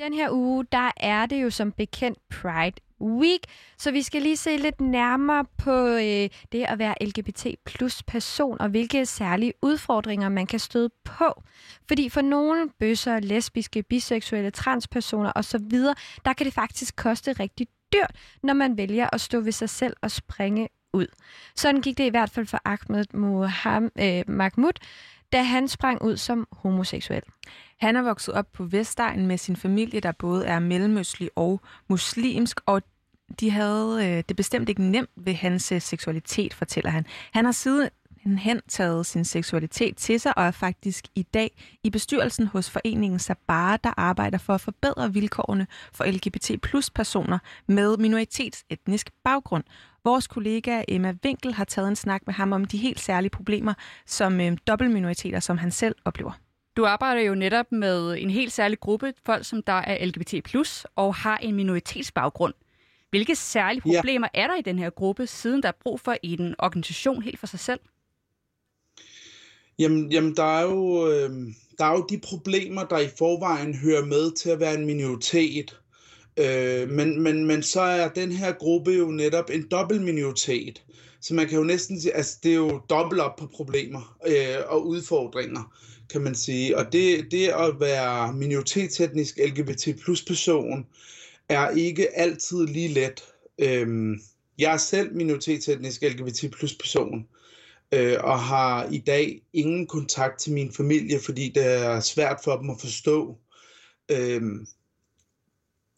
Den her uge, der er det jo som bekendt Pride Week, så vi skal lige se lidt nærmere på øh, det at være LGBT plus person, og hvilke særlige udfordringer man kan støde på. Fordi for nogle bøsser, lesbiske, biseksuelle, transpersoner osv., der kan det faktisk koste rigtig dyrt, når man vælger at stå ved sig selv og springe ud. Sådan gik det i hvert fald for Ahmed Muhammad, øh, Mahmoud, da han sprang ud som homoseksuel. Han er vokset op på Vestegnen med sin familie, der både er mellemøstlig og muslimsk, og de havde øh, det bestemt ikke nemt ved hans øh, seksualitet, fortæller han. Han har siden hen taget sin seksualitet til sig og er faktisk i dag i bestyrelsen hos foreningen Sabara, der arbejder for at forbedre vilkårene for LGBT plus personer med minoritetsetnisk baggrund. Vores kollega Emma Winkel har taget en snak med ham om de helt særlige problemer som øh, dobbeltminoriteter, som han selv oplever. Du arbejder jo netop med en helt særlig gruppe, folk som der er LGBT+, og har en minoritetsbaggrund. Hvilke særlige problemer ja. er der i den her gruppe, siden der er brug for en organisation helt for sig selv? Jamen, jamen der, er jo, øh, der er jo de problemer, der i forvejen hører med til at være en minoritet. Øh, men, men, men så er den her gruppe jo netop en dobbelt minoritet. Så man kan jo næsten sige, altså det er jo dobbelt op på problemer øh, og udfordringer, kan man sige. Og det, det at være minoritetsetnisk LGBT plus person er ikke altid lige let. Øhm, jeg er selv minoritetsetnisk LGBT plus person øh, og har i dag ingen kontakt til min familie, fordi det er svært for dem at forstå, øh,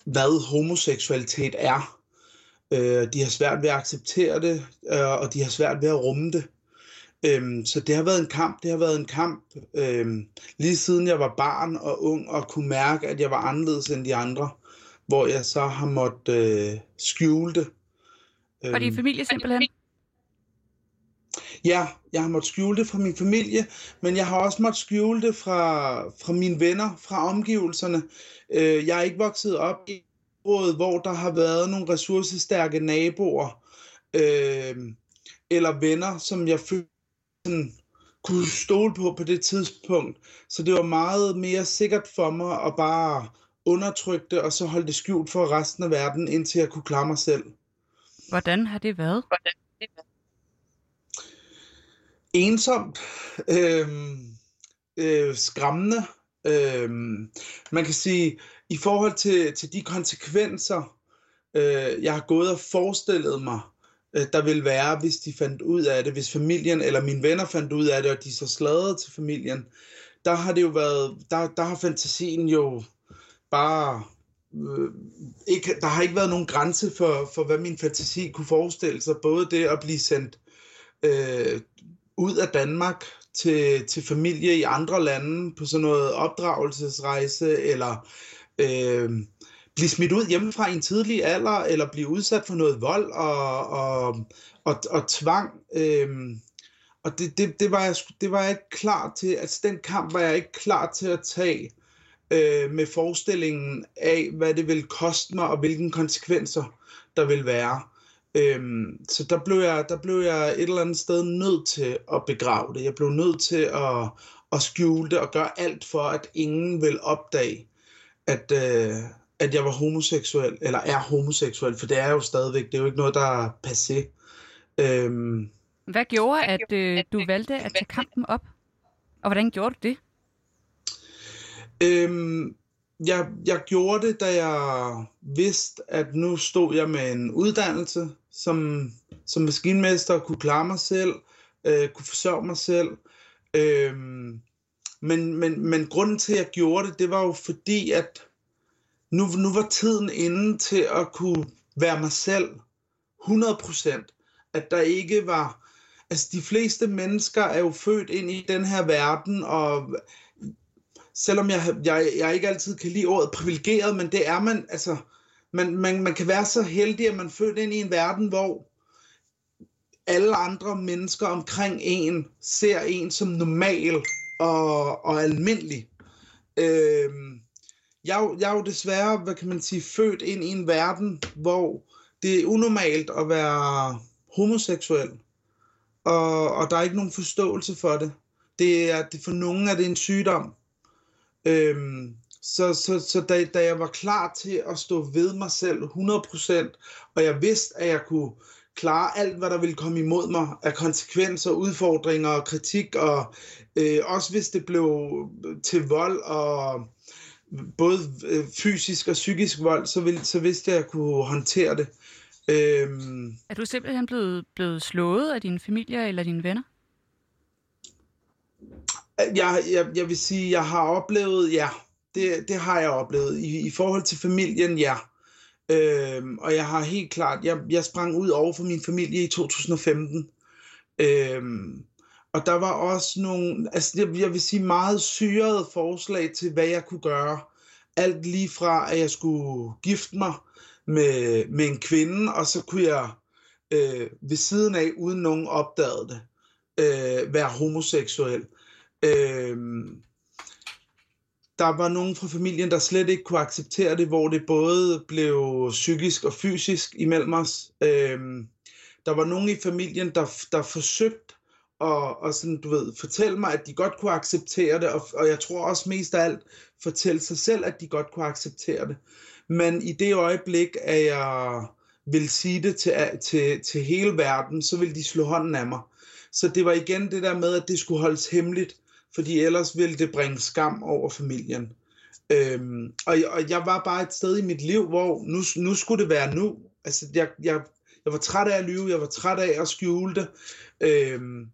hvad homoseksualitet er. Øh, de har svært ved at acceptere det, øh, og de har svært ved at rumme det. Øhm, så det har været en kamp, det har været en kamp øhm, lige siden jeg var barn og ung og kunne mærke, at jeg var anderledes end de andre, hvor jeg så har måttet øh, skjule det. Var det i familie simpelthen? Ja, jeg har måttet skjule det fra min familie, men jeg har også måttet skjule det fra, fra mine venner, fra omgivelserne. Øh, jeg er ikke vokset op i et område, hvor der har været nogle ressourcestærke naboer, øh, eller venner, som jeg følte sådan, kunne stole på på det tidspunkt. Så det var meget mere sikkert for mig at bare undertrykke det, og så holde det skjult for resten af verden, indtil jeg kunne klare mig selv. Hvordan har det været? Hvordan har det været? ensomt, øh, øh, skræmmende. Øh, man kan sige, i forhold til, til de konsekvenser, øh, jeg har gået og forestillet mig, Øh, der vil være, hvis de fandt ud af det, hvis familien eller mine venner fandt ud af det, og de så sladrede til familien, der har det jo været, der, der har fantasien jo bare øh, ikke, der har ikke været nogen grænse for, for, hvad min fantasi kunne forestille sig. Både det at blive sendt øh, ud af Danmark til, til familie i andre lande på sådan noget opdragelsesrejse, eller øh, blive smidt ud hjemmefra i en tidlig alder, eller blive udsat for noget vold og, og, og, og tvang. Øhm, og det, det, det, var jeg, det var jeg ikke klar til. Altså den kamp var jeg ikke klar til at tage øh, med forestillingen af, hvad det ville koste mig, og hvilke konsekvenser der vil være. Øhm, så der blev, jeg, der blev jeg et eller andet sted nødt til at begrave det. Jeg blev nødt til at, at skjule det og gøre alt for, at ingen vil opdage, at, øh, at jeg var homoseksuel, eller er homoseksuel, for det er jo stadigvæk, det er jo ikke noget, der er passé. Øhm, Hvad gjorde, at øh, du valgte at tage kampen op? Og hvordan gjorde du det? Øhm, jeg, jeg gjorde det, da jeg vidste, at nu stod jeg med en uddannelse som, som maskinmester, kunne klare mig selv, øh, kunne forsørge mig selv. Øh, men, men, men grunden til, at jeg gjorde det, det var jo fordi, at nu, nu var tiden inde til at kunne være mig selv 100%. At der ikke var... Altså, de fleste mennesker er jo født ind i den her verden, og selvom jeg, jeg, jeg ikke altid kan lide ordet privilegeret, men det er man, altså, man, man, man kan være så heldig, at man født ind i en verden, hvor alle andre mennesker omkring en ser en som normal og, og almindelig. Øhm, jeg, jeg er jo desværre, hvad kan man sige, født ind i en verden, hvor det er unormalt at være homoseksuel. Og, og der er ikke nogen forståelse for det. Det er, det for nogen er det en sygdom. Øhm, Så, så, så da, da jeg var klar til at stå ved mig selv 100%, og jeg vidste, at jeg kunne klare alt, hvad der ville komme imod mig af konsekvenser, udfordringer og kritik, og øh, også hvis det blev til vold og både øh, fysisk og psykisk vold, så, ville, så vidste jeg, at jeg kunne håndtere det. Øhm, er du simpelthen blevet, blevet slået af din familie eller dine venner? Jeg, jeg, jeg vil sige, jeg har oplevet, ja, det, det har jeg oplevet. I, I forhold til familien, ja. Øhm, og jeg har helt klart, jeg, jeg sprang ud over for min familie i 2015. Øhm, og der var også nogle, altså jeg, jeg vil sige meget syrede forslag til, hvad jeg kunne gøre. Alt lige fra, at jeg skulle gifte mig med, med en kvinde, og så kunne jeg øh, ved siden af, uden nogen opdagede det, øh, være homoseksuel. Øh, der var nogen fra familien, der slet ikke kunne acceptere det, hvor det både blev psykisk og fysisk imellem os. Øh, der var nogen i familien, der, der forsøgte og, og sådan, du ved, fortælle mig, at de godt kunne acceptere det, og, og jeg tror også mest af alt fortælle sig selv, at de godt kunne acceptere det. Men i det øjeblik, at jeg vil sige det til, til, til hele verden, så vil de slå hånden af mig. Så det var igen det der med, at det skulle holdes hemmeligt fordi ellers ville det bringe skam over familien. Øhm, og, og jeg var bare et sted i mit liv, hvor nu, nu skulle det være nu. Altså, jeg, jeg, jeg var træt af at lyve, jeg var træt af at skjule det, øhm,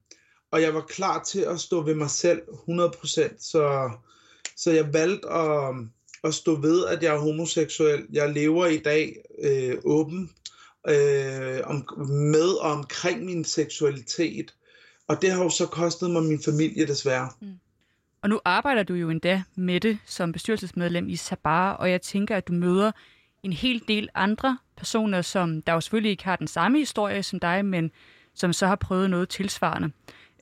og jeg var klar til at stå ved mig selv 100%. Så, så jeg valgte at, at stå ved, at jeg er homoseksuel. Jeg lever i dag øh, åben øh, om, med og omkring min seksualitet. Og det har jo så kostet mig min familie desværre. Mm. Og nu arbejder du jo endda med det som bestyrelsesmedlem i Sabar, og jeg tænker, at du møder en hel del andre personer, som der jo selvfølgelig ikke har den samme historie som dig, men som så har prøvet noget tilsvarende.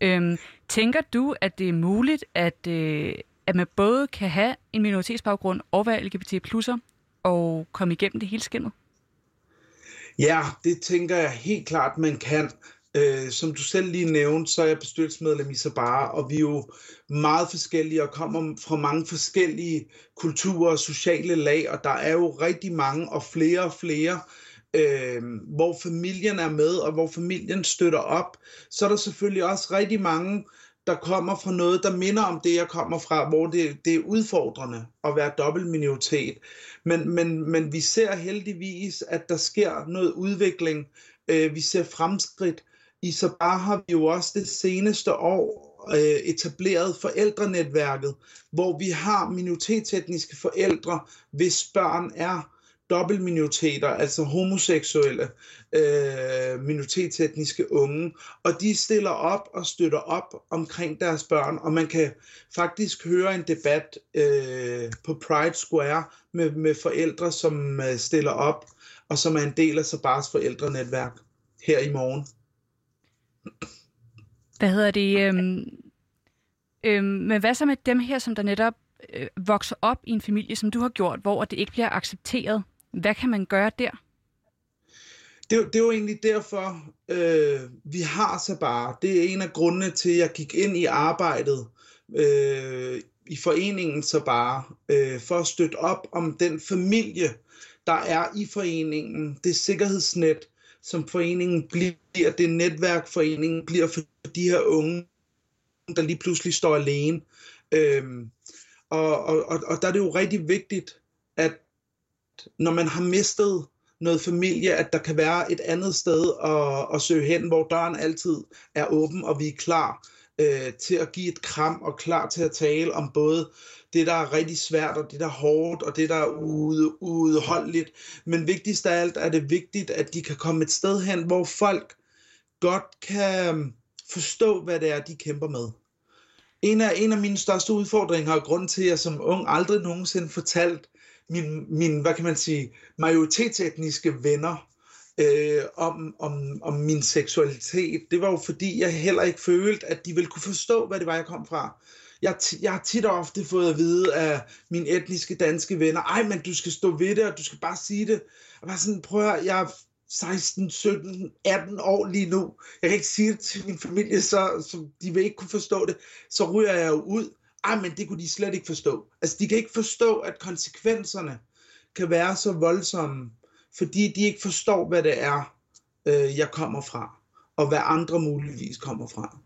Øhm, tænker du, at det er muligt, at, øh, at man både kan have en minoritetsbaggrund og være LGBT+'er og komme igennem det hele skinnet? Ja, det tænker jeg helt klart, man kan. Øh, som du selv lige nævnte, så er jeg bestyrelsesmedlem i Sabara, og vi er jo meget forskellige og kommer fra mange forskellige kulturer og sociale lag, og der er jo rigtig mange og flere og flere, øh, hvor familien er med, og hvor familien støtter op. Så er der selvfølgelig også rigtig mange, der kommer fra noget, der minder om det, jeg kommer fra, hvor det, det er udfordrende at være dobbeltminoritet. Men, men, men vi ser heldigvis, at der sker noget udvikling. Øh, vi ser fremskridt. I så bare har vi jo også det seneste år øh, etableret forældrenetværket, hvor vi har minoritetsetniske forældre, hvis børn er dobbeltminoriteter, altså homoseksuelle øh, minoritetsetniske unge, og de stiller op og støtter op omkring deres børn, og man kan faktisk høre en debat øh, på Pride Square med, med forældre, som øh, stiller op, og som er en del af Sabars forældrenetværk her i morgen. Hvad hedder det? Øhm, øhm, men hvad så med dem her, som der netop øh, vokser op i en familie, som du har gjort, hvor det ikke bliver accepteret? Hvad kan man gøre der? Det, det er jo egentlig derfor, øh, vi har så bare. Det er en af grundene til, at jeg gik ind i arbejdet øh, i foreningen så bare, øh, for at støtte op om den familie, der er i foreningen, det sikkerhedsnet, som foreningen bliver, det netværk, foreningen bliver for de her unge, der lige pludselig står alene. Øhm, og, og, og, og der er det jo rigtig vigtigt, at når man har mistet noget familie, at der kan være et andet sted at, at søge hen, hvor døren altid er åben, og vi er klar øh, til at give et kram, og klar til at tale om både det, der er rigtig svært, og det, der er hårdt, og det, der er udholdeligt. Men vigtigst af alt er det vigtigt, at de kan komme et sted hen, hvor folk godt kan øhm, forstå, hvad det er, de kæmper med. En af, en af mine største udfordringer, og grund til, at jeg som ung aldrig nogensinde fortalt min, min hvad kan man sige, majoritetsetniske venner øh, om, om, om min seksualitet, det var jo fordi, jeg heller ikke følte, at de ville kunne forstå, hvad det var, jeg kom fra jeg, jeg har tit og ofte fået at vide af mine etniske danske venner, ej, men du skal stå ved det, og du skal bare sige det. Og bare sådan, prøv at jeg er 16, 17, 18 år lige nu. Jeg kan ikke sige det til min familie, så, så de vil ikke kunne forstå det. Så ryger jeg jo ud, ej, men det kunne de slet ikke forstå. Altså, de kan ikke forstå, at konsekvenserne kan være så voldsomme, fordi de ikke forstår, hvad det er, øh, jeg kommer fra, og hvad andre muligvis kommer fra.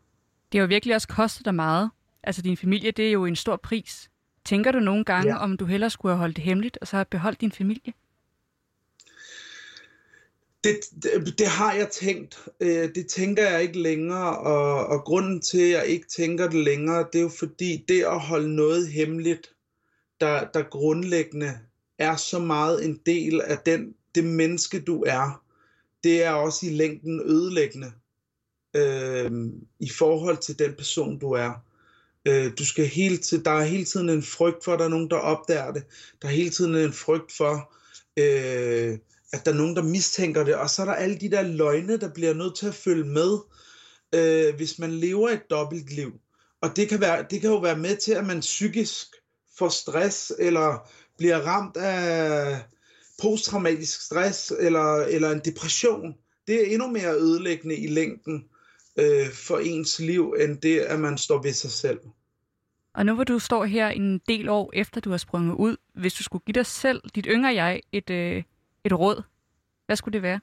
Det har jo virkelig også kostet dig meget. Altså, din familie, det er jo en stor pris. Tænker du nogle gange, ja. om du hellere skulle have holdt det hemmeligt, og så have beholdt din familie? Det, det, det har jeg tænkt. Øh, det tænker jeg ikke længere, og, og grunden til, at jeg ikke tænker det længere, det er jo fordi, det at holde noget hemmeligt, der, der grundlæggende er så meget en del af den, det menneske, du er, det er også i længden ødelæggende øh, i forhold til den person, du er. Øh, du skal hele tiden, der er hele tiden en frygt for, at der er nogen, der opdager det. Der er hele tiden en frygt for, øh, at der er nogen, der mistænker det. Og så er der alle de der løgne, der bliver nødt til at følge med, øh, hvis man lever et dobbeltliv. Og det kan, være, det kan jo være med til, at man psykisk får stress, eller bliver ramt af posttraumatisk stress, eller, eller en depression. Det er endnu mere ødelæggende i længden øh, for ens liv, end det, at man står ved sig selv. Og nu hvor du står her en del år efter, du har sprunget ud, hvis du skulle give dig selv, dit yngre jeg, et, øh, et råd, hvad skulle det være?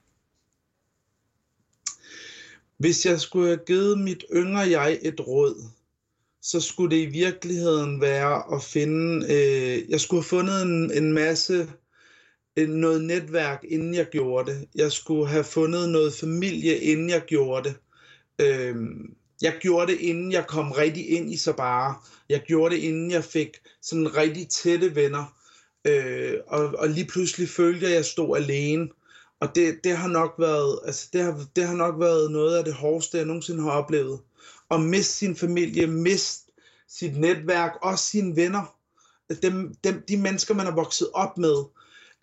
Hvis jeg skulle have givet mit yngre jeg et råd, så skulle det i virkeligheden være at finde, øh, jeg skulle have fundet en, en masse, en, noget netværk, inden jeg gjorde det. Jeg skulle have fundet noget familie, inden jeg gjorde det. Øh, jeg gjorde det, inden jeg kom rigtig ind i så bare. Jeg gjorde det, inden jeg fik sådan rigtig tætte venner. Øh, og, og lige pludselig følte jeg, at jeg stod alene. Og det, det har nok været, altså det har, det har nok været noget af det hårdeste, jeg nogensinde har oplevet. At miste sin familie, miste sit netværk, også sine venner. Dem, dem, de mennesker, man har vokset op med.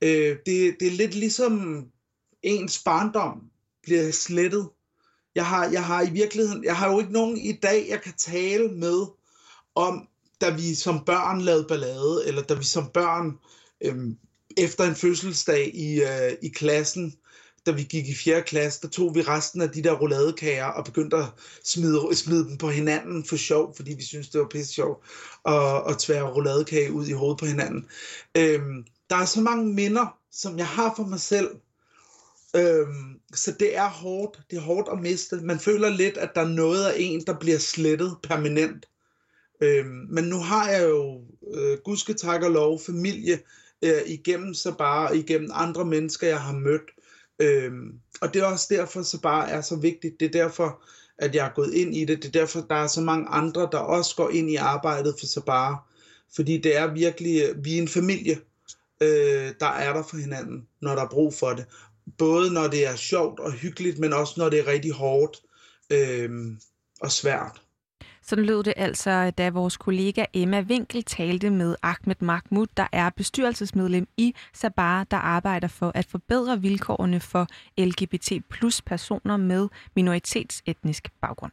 Øh, det, det er lidt ligesom ens barndom bliver slettet jeg har, jeg har i virkeligheden, jeg har jo ikke nogen i dag, jeg kan tale med om, da vi som børn lavede ballade, eller da vi som børn øhm, efter en fødselsdag i, øh, i klassen, da vi gik i 4. klasse, der tog vi resten af de der rouladekager og begyndte at smide, smide dem på hinanden for sjov, fordi vi synes det var pisse sjov at, at tvære rouladekage ud i hovedet på hinanden. Øhm, der er så mange minder, som jeg har for mig selv, Øhm, så det er hårdt. Det er hårdt at miste. Man føler lidt, at der er noget af en, der bliver slettet permanent. Øhm, men nu har jeg jo, øh, gudske tak og lov, familie øh, igennem så bare, igennem andre mennesker, jeg har mødt. Øhm, og det er også derfor, så bare er så vigtigt. Det er derfor, at jeg er gået ind i det. Det er derfor, der er så mange andre, der også går ind i arbejdet for så bare. Fordi det er virkelig, øh, vi er en familie, øh, der er der for hinanden, når der er brug for det både når det er sjovt og hyggeligt, men også når det er rigtig hårdt øh, og svært. Sådan lød det altså, da vores kollega Emma Winkel talte med Ahmed Mahmoud, der er bestyrelsesmedlem i Sabar, der arbejder for at forbedre vilkårene for LGBT plus personer med minoritetsetnisk baggrund.